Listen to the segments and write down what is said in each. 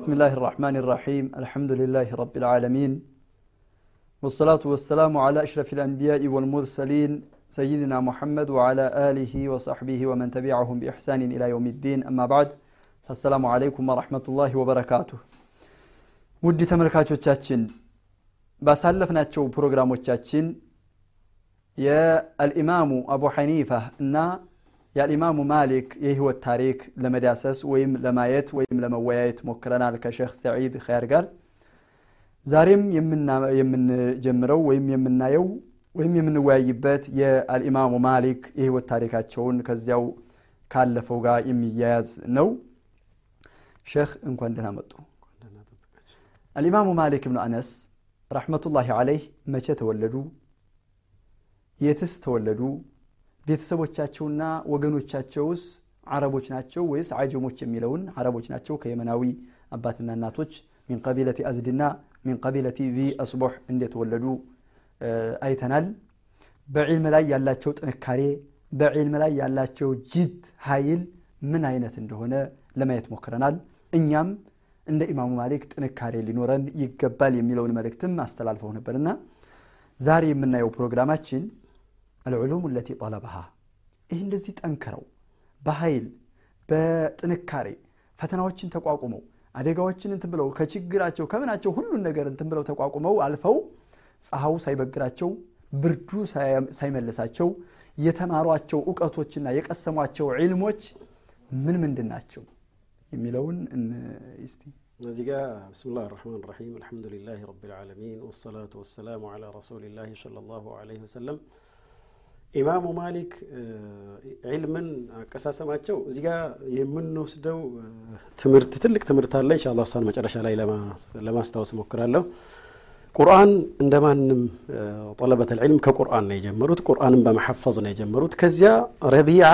بسم الله الرحمن الرحيم الحمد لله رب العالمين والصلاة والسلام على أشرف الأنبياء والمرسلين سيدنا محمد وعلى آله وصحبه ومن تبعهم بإحسان إلى يوم الدين أما بعد فالسلام عليكم ورحمة الله وبركاته ውድ ተመልካቾቻችን ባሳለፍናቸው ፕሮግራሞቻችን የአልኢማሙ አቡ ሐኒፋ እና የአልኢማሙ ማሊክ የህይወት ታሪክ ለመዳሰስ ወይም ለማየት ወይም ለመወያየት ሞክረናል ከሼክ ሰዒድ ኸያር ጋር ዛሬም የምንጀምረው ወይም የምናየው ወይም የምንወያይበት የአልኢማሙ ማሊክ የህይወት ታሪካቸውን ከዚያው ካለፈው ጋር የሚያያዝ ነው። ሼክ እንኳን ደህና መጡ። አልኢማሙ ማሊክ ብኑ አነስ ረሕመቱላሂ አለይህ መቼ ተወለዱ? የትስ ተወለዱ ቤተሰቦቻቸውና ወገኖቻቸውስ አረቦች ናቸው ወይስ አጀሞች የሚለውን አረቦች ናቸው ከየመናዊ አባትና እናቶች ሚን ቀቢለቲ አዝድና ሚን ቀቢለቲ ዚ አስቦሕ እንደተወለዱ አይተናል። በዕልም ላይ ያላቸው ጥንካሬ በዕልም ላይ ያላቸው ጅድ ኃይል ምን አይነት እንደሆነ ለማየት ሞክረናል። እኛም እንደ ኢማሙ ማሊክ ጥንካሬ ሊኖረን ይገባል የሚለውን መልእክትም አስተላልፈው ነበርና ዛሬ የምናየው ፕሮግራማችን አልዑሉም ለቲ ጠለበሃ ይህ እንደዚህ ጠንክረው በኃይል በጥንካሬ ፈተናዎችን ተቋቁመው አደጋዎችን እንትን ብለው ከችግራቸው ከምናቸው ሁሉን ነገር እንትን ብለው ተቋቁመው አልፈው ፀሐዩ ሳይበግራቸው ብርዱ ሳይመልሳቸው የተማሯቸው እውቀቶችና የቀሰሟቸው ዒልሞች ምን ምንድን ናቸው የሚለውን እስቲ እዚህ ጋር ብስምላህ ራሕማን ራሒም አልሐምዱሊላህ ረብ ልዓለሚን ወሰላቱ ወሰላሙ ዓላ ረሱሊላህ ሰለላሁ ዐለይሂ ወሰለም ኢማሙ ማሊክ ዒልምን አቀሳሰማቸው እዚህ ጋር የምንወስደው ትምህርት ትልቅ ትምህርት አለ። እንሻ ላ እሷን መጨረሻ ላይ ለማስታወስ ሞክራለሁ ቁርአን እንደ ማንም ጠለበት ልዕልም ከቁርአን ነው የጀመሩት። ቁርአንን በመሐፈዝ ነው የጀመሩት። ከዚያ ረቢዓ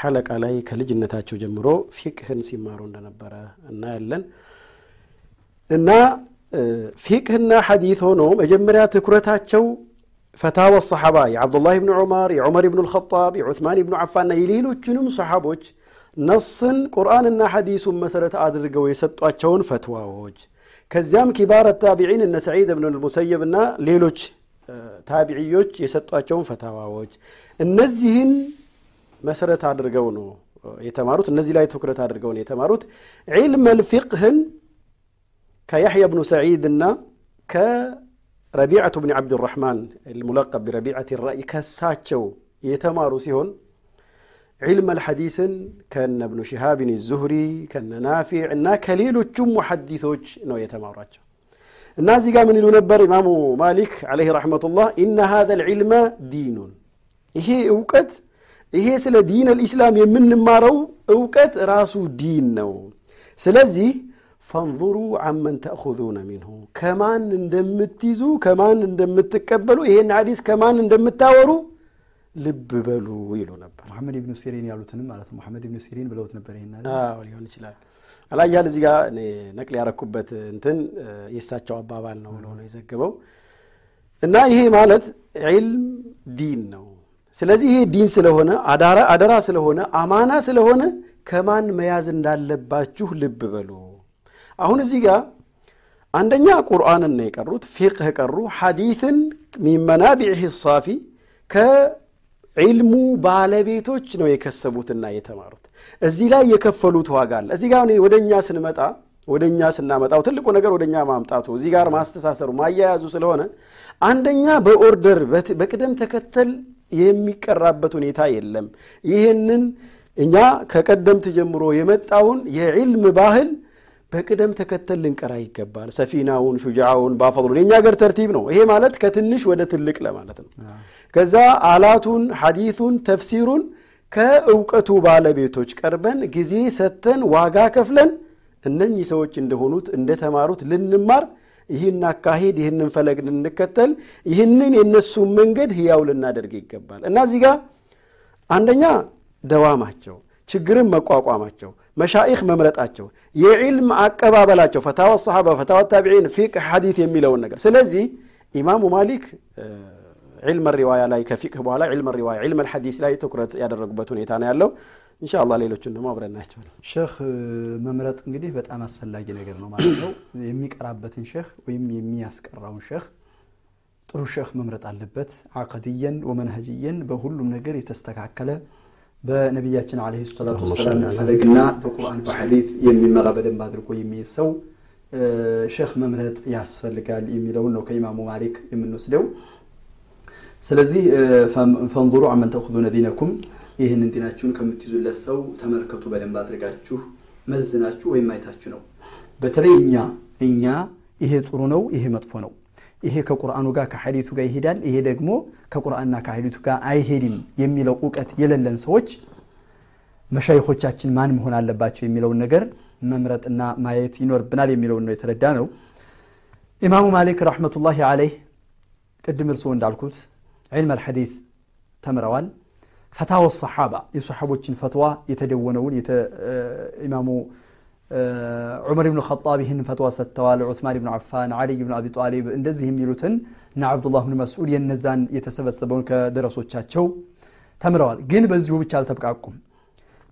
ሐለቃ ላይ ከልጅነታቸው ጀምሮ ፊቅህን ሲማሩ እንደነበረ እናያለን። እና ፊቅህና ሐዲት ሆኖ መጀመሪያ ትኩረታቸው ፈታወ ሰሓባ የዓብዱላህ ብን ዑመር የዑመር ብን ልኸጣብ የዑትማን ብኑ ዓፋንና የሌሎችንም ሰሓቦች ነስን ቁርአንና ሐዲሱን መሰረት አድርገው የሰጧቸውን ፈትዋዎች። ከዚያም ኪባር ታቢዒን እነ ሰዒድ ብን ልሙሰየብ እና ሌሎች ታቢዕዮች የሰጧቸውን ፈታዋዎች እነዚህን መሰረት አድርገው ነው የተማሩት። እነዚህ ላይ ትኩረት አድርገው ነው የተማሩት። ዒልም ልፊቅህን ከያሕያ ብኑ ሰዒድ እና ከረቢዐቱ ብን ዓብድራሕማን الملقب بربيعة الرأي ከሳቸው የተማሩ ሲሆን علم الحديث ን ከነ ብኑ ሽሃብን ዙህሪ ከነ ናፊዕ እና ከሌሎቹም ሙሐዲቶች ነው የተማሯቸው። እና እዚህ ጋር ምን ይሉ ነበር? ኢማሙ ማሊክ عليه رحمة الله إن هذا العلم دين። ይሄ እውቀት ይሄ ስለ دين الإسلام የምንማረው እውቀት ራሱ ዲን ነው። ስለዚህ فانظروا عمن تأخذون منه ከማን እንደምትይዙ ከማን እንደምትቀበሉ ይሄን ሐዲስ ከማን እንደምታወሩ ልብ በሉ ይሉ ነበር። ሙሐመድ ብኑ ሲሪን ያሉትንም ማለት ሙሐመድ ብኑ ሲሪን ብለውት ነበር ይሄን ሊሆን ይችላል። አላያል እዚህ ጋር نقل ያረኩበት እንትን የእሳቸው አባባል ነው ብሎ ነው የዘገበው። እና ይሄ ማለት علم ዲን ነው። ስለዚህ ይሄ ዲን ስለሆነ አደራ ስለሆነ አማና ስለሆነ ከማን መያዝ እንዳለባችሁ ልብ በሉ አሁን እዚህ ጋር አንደኛ ቁርአንን ነው የቀሩት። ፊቅህ ቀሩ። ሐዲትን ሚመናቢዕህ ሳፊ ከዒልሙ ባለቤቶች ነው የከሰቡትና የተማሩት። እዚህ ላይ የከፈሉት ዋጋ አለ። እዚህ ጋር ወደ እኛ ስንመጣ ወደ እኛ ስናመጣው ትልቁ ነገር ወደ እኛ ማምጣቱ እዚህ ጋር ማስተሳሰሩ ማያያዙ ስለሆነ አንደኛ በኦርደር በቅደም ተከተል የሚቀራበት ሁኔታ የለም። ይህንን እኛ ከቀደምት ጀምሮ የመጣውን የዕልም ባህል በቅደም ተከተል ልንቀራ ይገባል። ሰፊናውን ሹጃውን ባፈሉን የእኛ ገር ተርቲብ ነው። ይሄ ማለት ከትንሽ ወደ ትልቅ ለማለት ነው። ከዛ አላቱን ሐዲቱን ተፍሲሩን ከእውቀቱ ባለቤቶች ቀርበን ጊዜ ሰተን ዋጋ ከፍለን እነኚህ ሰዎች እንደሆኑት እንደተማሩት ልንማር ይህን አካሄድ ይህንን ፈለግ ልንከተል ይህንን የእነሱን መንገድ ህያው ልናደርግ ይገባል። እና እዚህ ጋር አንደኛ ደዋማቸው ችግርን መቋቋማቸው መሻኢኽ መምረጣቸው የዕልም አቀባበላቸው ፈታዋ ሰሓባ ፈታዋ ታቢዒን ፊቅህ ሐዲት የሚለውን ነገር ስለዚህ ኢማሙ ማሊክ ዕልም ሪዋያ ላይ ከፊቅህ በኋላ ዕልም ሪዋያ ዕልም አልሐዲስ ላይ ትኩረት ያደረጉበት ሁኔታ ነው ያለው ኢንሻአላህ ሌሎቹን ደግሞ አብረን እናያቸዋለን። ሼህ መምረጥ እንግዲህ በጣም አስፈላጊ ነገር ነው ማለት ነው። የሚቀራበትን ሼህ ወይም የሚያስቀራውን ሼህ ጥሩ ሼህ መምረጥ አለበት። አቀድየን ወመንሀጅየን በሁሉም ነገር የተስተካከለ በነቢያችን ዓለይሂ ሰላቱ ወሰላም ፈለግና በቁርአን በሐዲት የሚመራ በደንብ አድርጎ የሚይዝ ሰው ሼህ መምረጥ ያስፈልጋል የሚለውን ነው ከኢማሙ ማሊክ የምንወስደው። ስለዚህ ፈንظሩ አመን ተእኹዙነ ዲነኩም ይህንን ዲናችሁን ከምትይዙለት ሰው ተመልከቱ በደንብ አድርጋችሁ መዝናችሁ ወይም አይታችሁ ነው። በተለይ እኛ እኛ ይሄ ጥሩ ነው፣ ይሄ መጥፎ ነው፣ ይሄ ከቁርአኑ ጋር ከሐዲቱ ጋር ይሄዳል፣ ይሄ ደግሞ ከቁርአንና ከሐዲቱ ጋር አይሄድም የሚለው እውቀት የሌለን ሰዎች መሻይኾቻችን ማን መሆን አለባቸው የሚለውን ነገር መምረጥና ማየት ይኖርብናል የሚለውን ነው የተረዳ ነው። ኢማሙ ማሊክ ረሕመቱላሂ አለይህ ቅድም እርስዎ እንዳልኩት ዒልም አልሐዲት ተምረዋል። ፈታወ ሰሓባ የሰሓቦችን ፈትዋ የተደወነውን ኢማሙ ዑመር ብኑ ኸጣብ ይህን ፈትዋ ሰጥተዋል። ዑትማን ብኑ ዓፋን፣ ዓሊይ ብኑ አቢ ጣሊብ እንደዚህ የሚሉትን እና ዓብዱላህ ብኑ መስዑድ የነዛን የተሰበሰበውን ከደረሶቻቸው ተምረዋል። ግን በዚሁ ብቻ አልተብቃቁም።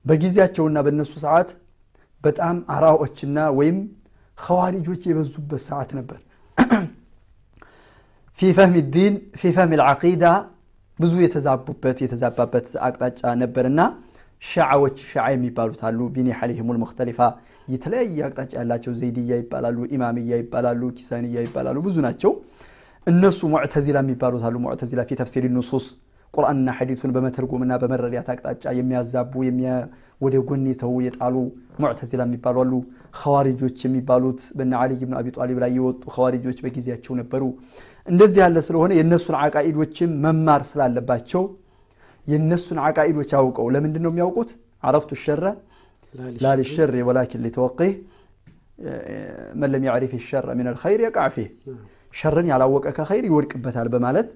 በጊዜያቸውና በእነሱ ሰዓት በጣም አራዎችና ወይም ኸዋሪጆች የበዙበት ሰዓት ነበር። ፊ ፈህሚ ዲን ፊ ፈህሚ ልዓቂዳ ብዙ የተዛቡበት የተዛባበት አቅጣጫ ነበርና ሻዓዎች ሻዓ የሚባሉት አሉ። ቢኒ ሐሊህሙል ሙክተሊፋ የተለያየ አቅጣጫ ያላቸው ዘይድያ ይባላሉ፣ ኢማምያ ይባላሉ፣ ኪሳንያ ይባላሉ። ብዙ ናቸው። እነሱ ሙዕተዚላ የሚባሉት አሉ። ሙዕተዚላ ፊ ተፍሲር ኑሱስ ቁርአንና ሐዲሱን በመተርጎምና በመረዳት አቅጣጫ የሚያዛቡ ወደ ጎን የተው የጣሉ ሙዕተዚላ የሚባሉ አሉ። ኸዋሪጆች የሚባሉት በነ ዓሊይ ብን አቢ ጣሊብ ላይ የወጡ ኸዋሪጆች በጊዜያቸው ነበሩ። እንደዚህ ያለ ስለሆነ የእነሱን አቃኢዶችም መማር ስላለባቸው የእነሱን አቃኢዶች አውቀው ለምንድን ነው የሚያውቁት? عرفت الشر لا للشر ولكن لتوقيه من لم يعرف الشر من الخير يقع فيه شر ን ያላወቀ ከ خير ይወድቅበታል በማለት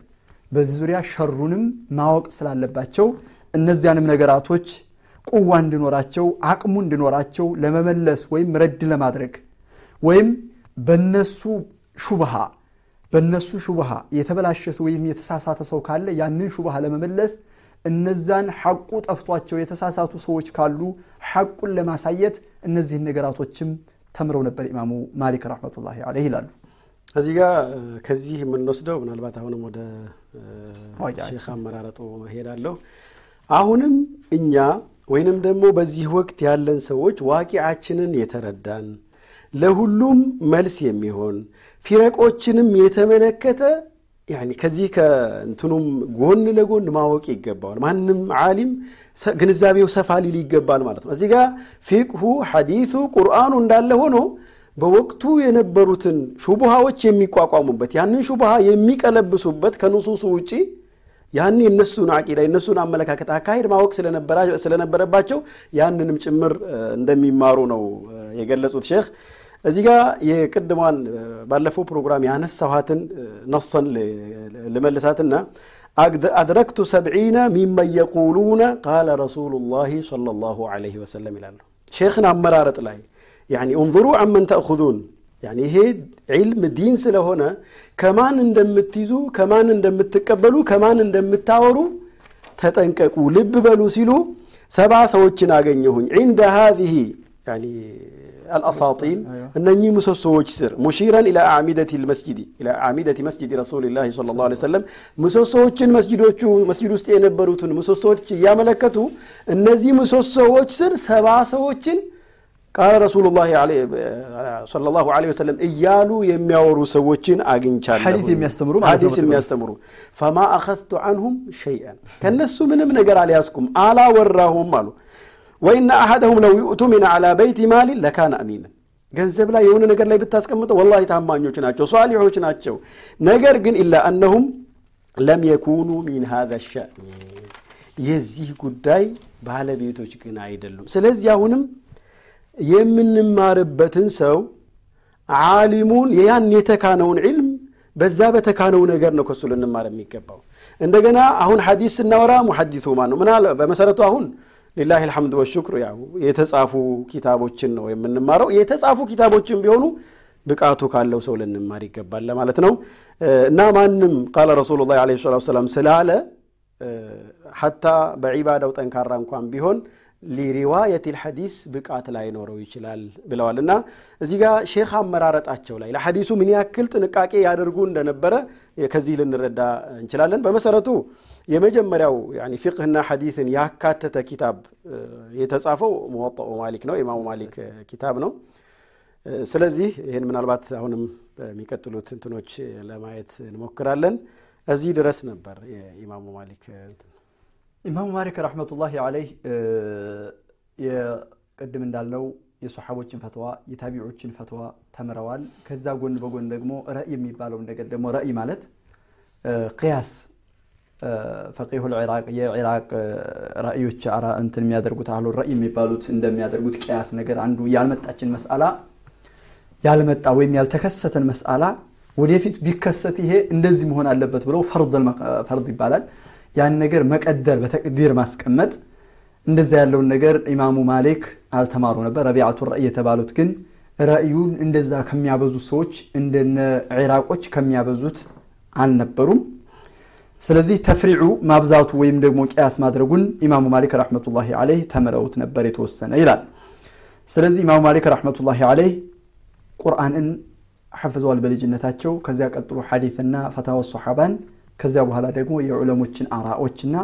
በዚህ ዙሪያ شر ኡንም ማወቅ ስላለባቸው እነዚያንም ነገራቶች ቁዋ እንዲኖራቸው አቅሙ እንዲኖራቸው ለመመለስ ወይም ረድ ለማድረግ ወይም በነሱ ሹብሃ በነሱ ሹብሃ የተበላሸ ሰው ወይም የተሳሳተ ሰው ካለ ያንን ሹብሃ ለመመለስ እነዛን ሐቁ ጠፍቷቸው የተሳሳቱ ሰዎች ካሉ ሐቁን ለማሳየት እነዚህን ነገራቶችም ተምረው ነበር ኢማሙ ማሊክ ረሕመቱላሂ አለይህ ይላሉ። እዚህ ጋር ከዚህ የምንወስደው ምናልባት አሁንም ወደ ሼክ አመራረጡ ሄዳለሁ። አሁንም እኛ ወይንም ደግሞ በዚህ ወቅት ያለን ሰዎች ዋቂዓችንን የተረዳን ለሁሉም መልስ የሚሆን ፊረቆችንም የተመለከተ ከዚህ ከእንትኑም ጎን ለጎን ማወቅ ይገባዋል። ማንም ዓሊም ግንዛቤው ሰፋ ሊል ይገባል ማለት ነው። እዚህ ጋር ፊቅሁ፣ ሐዲሱ፣ ቁርአኑ እንዳለ ሆኖ በወቅቱ የነበሩትን ሹቡሃዎች የሚቋቋሙበት ያንን ሹቡሃ የሚቀለብሱበት ከንሱሱ ውጪ ያን የነሱን አቂዳ የነሱን አመለካከት አካሄድ ማወቅ ስለነበረባቸው ያንንም ጭምር እንደሚማሩ ነው የገለጹት ሼክ። እዚህ ጋር የቅድሟን ባለፈው ፕሮግራም ያነሳኋትን ነሰን ልመልሳትና አድረክቱ ሰብዒነ ሚመን የቁሉነ ቃለ ረሱሉላሂ ሰለላሁ ዐለይሂ ወሰለም ይላሉ። ሼክን አመራረጥ ላይ ያኒ እንظሩ አመን ተእኹዙን ይሄ ዒልም ዲን ስለሆነ ከማን እንደምትይዙ ከማን እንደምትቀበሉ ከማን እንደምታወሩ ተጠንቀቁ፣ ልብ በሉ ሲሉ ሰባ ሰዎችን አገኘሁኝ ዒንደ ሃዚህ አልአሳጢን እነኚህ ምሰሶዎች ስር ሙሺረን ኢላ አዕሚደቲ ልመስጅዲ ኢላ አዕሚደቲ መስጅዲ ረሱሊላሂ ሰለላሁ ዐለይሂ ወሰለም ምሰሶዎችን መስጅዶቹ መስጅድ ውስጥ የነበሩትን ምሰሶዎች እያመለከቱ እነዚህ ምሰሶዎች ስር ሰባ ሰዎችን ቃለ ረሱሉላህ ሰለላሁ ዐለይሂ ወሰለም እያሉ የሚያወሩ ሰዎችን አግኝቻለሁ። ሐዲስ የሚያስተምሩ ሐዲስ የሚያስተምሩ። ፈማ አኸዝቱ ዐንሁም ሸይአን። ከነሱ ምንም ነገር አልያዝኩም አላወራሁም አሉ። ወኢነ አሐደሁም ለው ዩእቱ ሚን ዐላ በይቲ ማሊን ለካነ አሚነን ገንዘብ ላይ የሆነ ነገር ላይ ብታስቀምጠው ወላሂ ታማኞች ናቸው፣ ሷሊሖች ናቸው። ነገር ግን ኢላ አነሁም ለም የኩኑ ሚን ሃዛ ሸእን የዚህ ጉዳይ ባለቤቶች ግን አይደሉም። ስለዚህ አሁንም የምንማርበትን ሰው ዓሊሙን ያን የተካነውን ዒልም በዛ በተካነው ነገር ነው ከሱ ልንማር የሚገባው። እንደገና አሁን ሐዲስ ስናወራ ሙሐዲሱ ማን ነው? በመሰረቱ አሁን ሊላሂ ልሐምድ ወሽክሩ ያው የተጻፉ ኪታቦችን ነው የምንማረው። የተጻፉ ኪታቦችን ቢሆኑ ብቃቱ ካለው ሰው ልንማር ይገባል ለማለት ነው። እና ማንም ቃለ ረሱሉላህ ዓለይሂ ሰላቱ ወሰላም ስላለ ሐታ በዒባዳው ጠንካራ እንኳን ቢሆን ሊሪዋየት ልሐዲስ ብቃት ላይኖረው ይችላል ብለዋል እና እዚህ ጋር ሼክ አመራረጣቸው ላይ ለሐዲሱ ምን ያክል ጥንቃቄ ያደርጉ እንደነበረ ከዚህ ልንረዳ እንችላለን በመሰረቱ የመጀመሪያው ፊቅህና ሐዲስን ያካተተ ኪታብ የተጻፈው ሙወጠኡ ማሊክ ነው የኢማሙ ማሊክ ኪታብ ነው። ስለዚህ ይህን ምናልባት አሁንም በሚቀጥሉት እንትኖች ለማየት እንሞክራለን። እዚህ ድረስ ነበር የኢማሙ ማሊክ ኢማሙ ማሊክ ረሕመቱላሂ አለይህ የቅድም እንዳልነው የሶሓቦችን ፈትዋ የታቢዖችን ፈትዋ ተምረዋል። ከዛ ጎን በጎን ደግሞ ረእይ የሚባለውን ነገር ደግሞ ረእይ ማለት ቅያስ ፈቂሁ ልዕራቅ የዒራቅ ራእዮች እንትን የሚያደርጉት አህሉ ረእይ የሚባሉት እንደሚያደርጉት ቅያስ ነገር አንዱ ያልመጣችን መስአላ ያልመጣ ወይም ያልተከሰተን መስአላ ወደፊት ቢከሰት ይሄ እንደዚህ መሆን አለበት ብለው ፈርድ ይባላል። ያን ነገር መቀደር በተቅዲር ማስቀመጥ እንደዛ ያለውን ነገር ኢማሙ ማሊክ አልተማሩ ነበር። ረቢዓቱ ረእይ የተባሉት ግን ረእዩን እንደዛ ከሚያበዙ ሰዎች እንደነ ዒራቆች ከሚያበዙት አልነበሩም ስለዚህ ተፍሪዑ ማብዛቱ ወይም ደግሞ ቅያስ ማድረጉን ኢማሙ ማሊክ ረሕመቱላሂ አለይህ ተምረውት ነበር የተወሰነ ይላል። ስለዚህ ኢማሙ ማሊክ ረሕመቱላሂ አለይህ ቁርአንን ሐፍዘዋል በልጅነታቸው። ከዚያ ቀጥሎ ሐዲትና ፈታዋ ሶሓባን ከዚያ በኋላ ደግሞ የዑለሞችን አራዎችና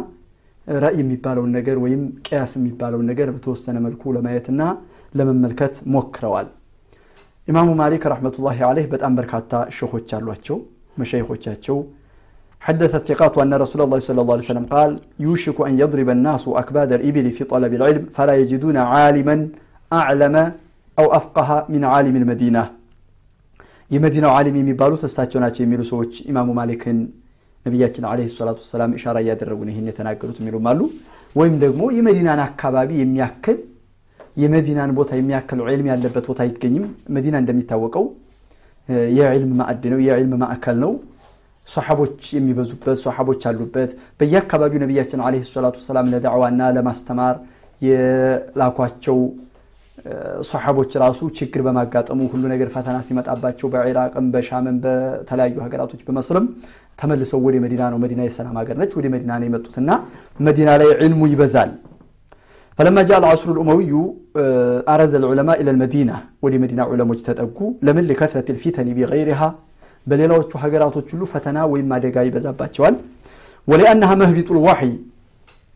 ረእይ የሚባለውን ነገር ወይም ቅያስ የሚባለውን ነገር በተወሰነ መልኩ ለማየትና ለመመልከት ሞክረዋል። ኢማሙ ማሊክ ረሕመቱላሂ አለይህ በጣም በርካታ ሸኾች አሏቸው መሸይኾቻቸው حدث الثقات أن رسول الله صلى الله عليه وسلم قال يوشك أن يضرب الناس أكباد الإبل في طلب العلم فلا يجدون عالما أعلم أو أفقه من عالم المدينة የመዲናው ዓሊም የሚባሉት እሳቸው ናቸው የሚሉ ሰዎች ኢማሙ ማሊክን ነቢያችን አለ ሰላቱ ወሰላም ኢሻራ እያደረጉ ነው ይህን የተናገሩት የሚሉም አሉ ወይም ደግሞ የመዲናን አካባቢ የሚያክል የመዲናን ቦታ የሚያክል ዕልም ያለበት ቦታ አይገኝም መዲና እንደሚታወቀው የዕልም ማዕድ ነው የዕልም ማዕከል ነው ሶሓቦች የሚበዙበት ሶሓቦች አሉበት በየአካባቢው ነቢያችን አለ ሰላቱ ወሰላም ለዳዕዋና ለማስተማር የላኳቸው ሶሓቦች ራሱ ችግር በማጋጠሙ ሁሉ ነገር ፈተና ሲመጣባቸው በኢራቅም በሻምም በተለያዩ ሀገራቶች በመስርም ተመልሰው ወደ መዲና ነው መዲና የሰላም ሀገር ነች ወደ መዲና ነው የመጡትና መዲና ላይ ዕልሙ ይበዛል فلما جاء العصر الأموي أرز العلماء إلى المدينة ودي مدينة علماء تتقو لمن لكثرة الفتن بغيرها በሌላዎቹ ሀገራቶች ሁሉ ፈተና ወይም አደጋ ይበዛባቸዋል። ወሊአናሃ መህቢጡል ዋሕይ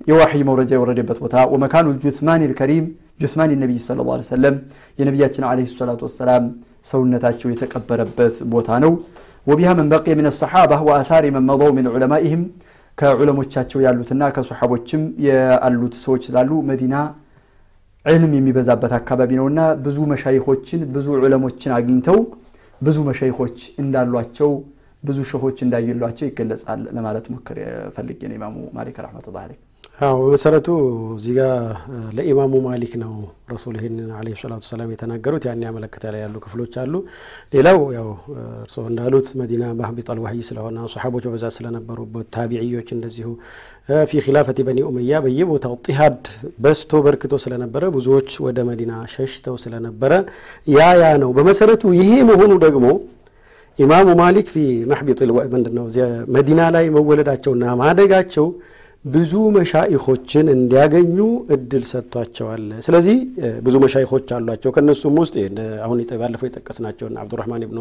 የዋሕይ መውረጃ የወረደበት ቦታ ወመካኑ ጁስማን ልከሪም ጁስማን ነቢይ ስለ ላ ሰለም የነቢያችን ለ ሰላት ወሰላም ሰውነታቸው የተቀበረበት ቦታ ነው። ወቢሃ መን በቂየ ምን ሰሓባ ወአታሪ መን መضው ምን ዑለማኢህም ከዑለሞቻቸው ያሉትና ከሶሓቦችም ያሉት ሰዎች ስላሉ መዲና ዕልም የሚበዛበት አካባቢ ነውና ብዙ መሻይኾችን ብዙ ዑለሞችን አግኝተው ብዙ መሻይኾች እንዳሏቸው ብዙ ሸኾች እንዳየሏቸው ይገለጻል ለማለት ሞክር ፈልጌ ነው ኢማሙ ማሊክ ረሕመቱላ አለይህ አዎ በመሰረቱ እዚህ ጋር ለኢማሙ ማሊክ ነው ረሱል ይህን አለ ሰላቱ ሰላም የተናገሩት። ያን ላይ ያሉ ክፍሎች አሉ። ሌላው ያው እርስዎ እንዳሉት መዲና ማህቢጣል ዋህይ ስለሆነ ሰሓቦች በብዛት ስለነበሩበት ታቢዕዮች እንደዚሁ ፊ ኪላፈቲ በኒ ኡመያ በየቦታው ጢሃድ በስቶ በርክቶ ስለነበረ ብዙዎች ወደ መዲና ሸሽተው ስለነበረ ያ ያ ነው። በመሰረቱ ይሄ መሆኑ ደግሞ ኢማሙ ማሊክ ፊ ማሕቢጥ ምንድን ነው መዲና ላይ መወለዳቸውና ማደጋቸው ብዙ መሻይኾችን እንዲያገኙ እድል ሰጥቷቸዋል። ስለዚህ ብዙ መሻይኾች አሏቸው። ከእነሱም ውስጥ አሁን ባለፈው የጠቀስናቸው እነ አብዱራህማን ብኑ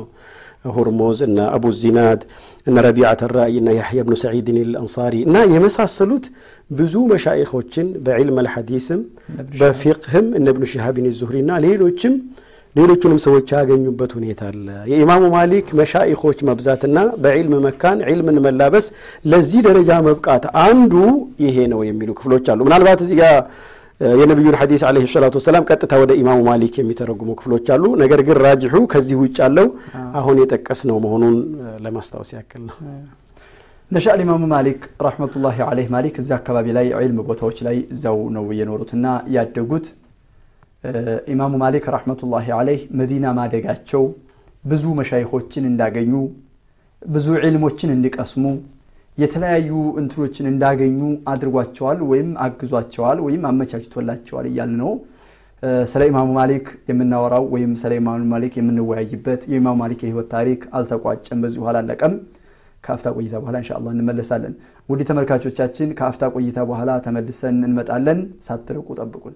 ሁርሞዝ እነ አቡ ዚናድ እነ ረቢዓት ራእይ እነ ያሕያ ብኑ ሰዒድን ልአንሳሪ እና የመሳሰሉት ብዙ መሻይኾችን በዕልም አልሐዲስም በፊቅህም እነ ብኑ ሽሃቢን ዙህሪ እና ሌሎችም ሌሎቹንም ሰዎች ያገኙበት ሁኔታ አለ። የኢማሙ ማሊክ መሻኢኾች መብዛትና በዕልም መካን ዕልምን መላበስ ለዚህ ደረጃ መብቃት አንዱ ይሄ ነው የሚሉ ክፍሎች አሉ። ምናልባት እዚህ ጋር የነቢዩን ሐዲስ አለ ሰላቱ ወሰላም ቀጥታ ወደ ኢማሙ ማሊክ የሚተረጉሙ ክፍሎች አሉ። ነገር ግን ራጅሑ ከዚህ ውጭ ያለው አሁን የጠቀስ ነው መሆኑን ለማስታወስ ያክል ነው። ነሻ ኢማሙ ማሊክ ረሕመቱላሂ አለይህ ማሊክ እዚያ አካባቢ ላይ ዕልም ቦታዎች ላይ እዚያው ነው የኖሩትና ያደጉት ኢማሙ ማሊክ ረሕመቱላሂ አለይህ መዲና ማደጋቸው ብዙ መሻይኾችን እንዳገኙ ብዙ ዕልሞችን እንዲቀስሙ የተለያዩ እንትኖችን እንዳገኙ አድርጓቸዋል ወይም አግዟቸዋል ወይም አመቻችቶላቸዋል እያል ነው። ስለ ኢማሙ ማሊክ የምናወራው ወይም ስለ ኢማሙ ማሊክ የምንወያይበት የኢማሙ ማሊክ የህይወት ታሪክ አልተቋጨም። በዚሁ አላለቀም። ከአፍታ ቆይታ በኋላ እንሻ አላህ እንመለሳለን። ውድ ተመልካቾቻችን ከአፍታ ቆይታ በኋላ ተመልሰን እንመጣለን። ሳትርቁ ጠብቁን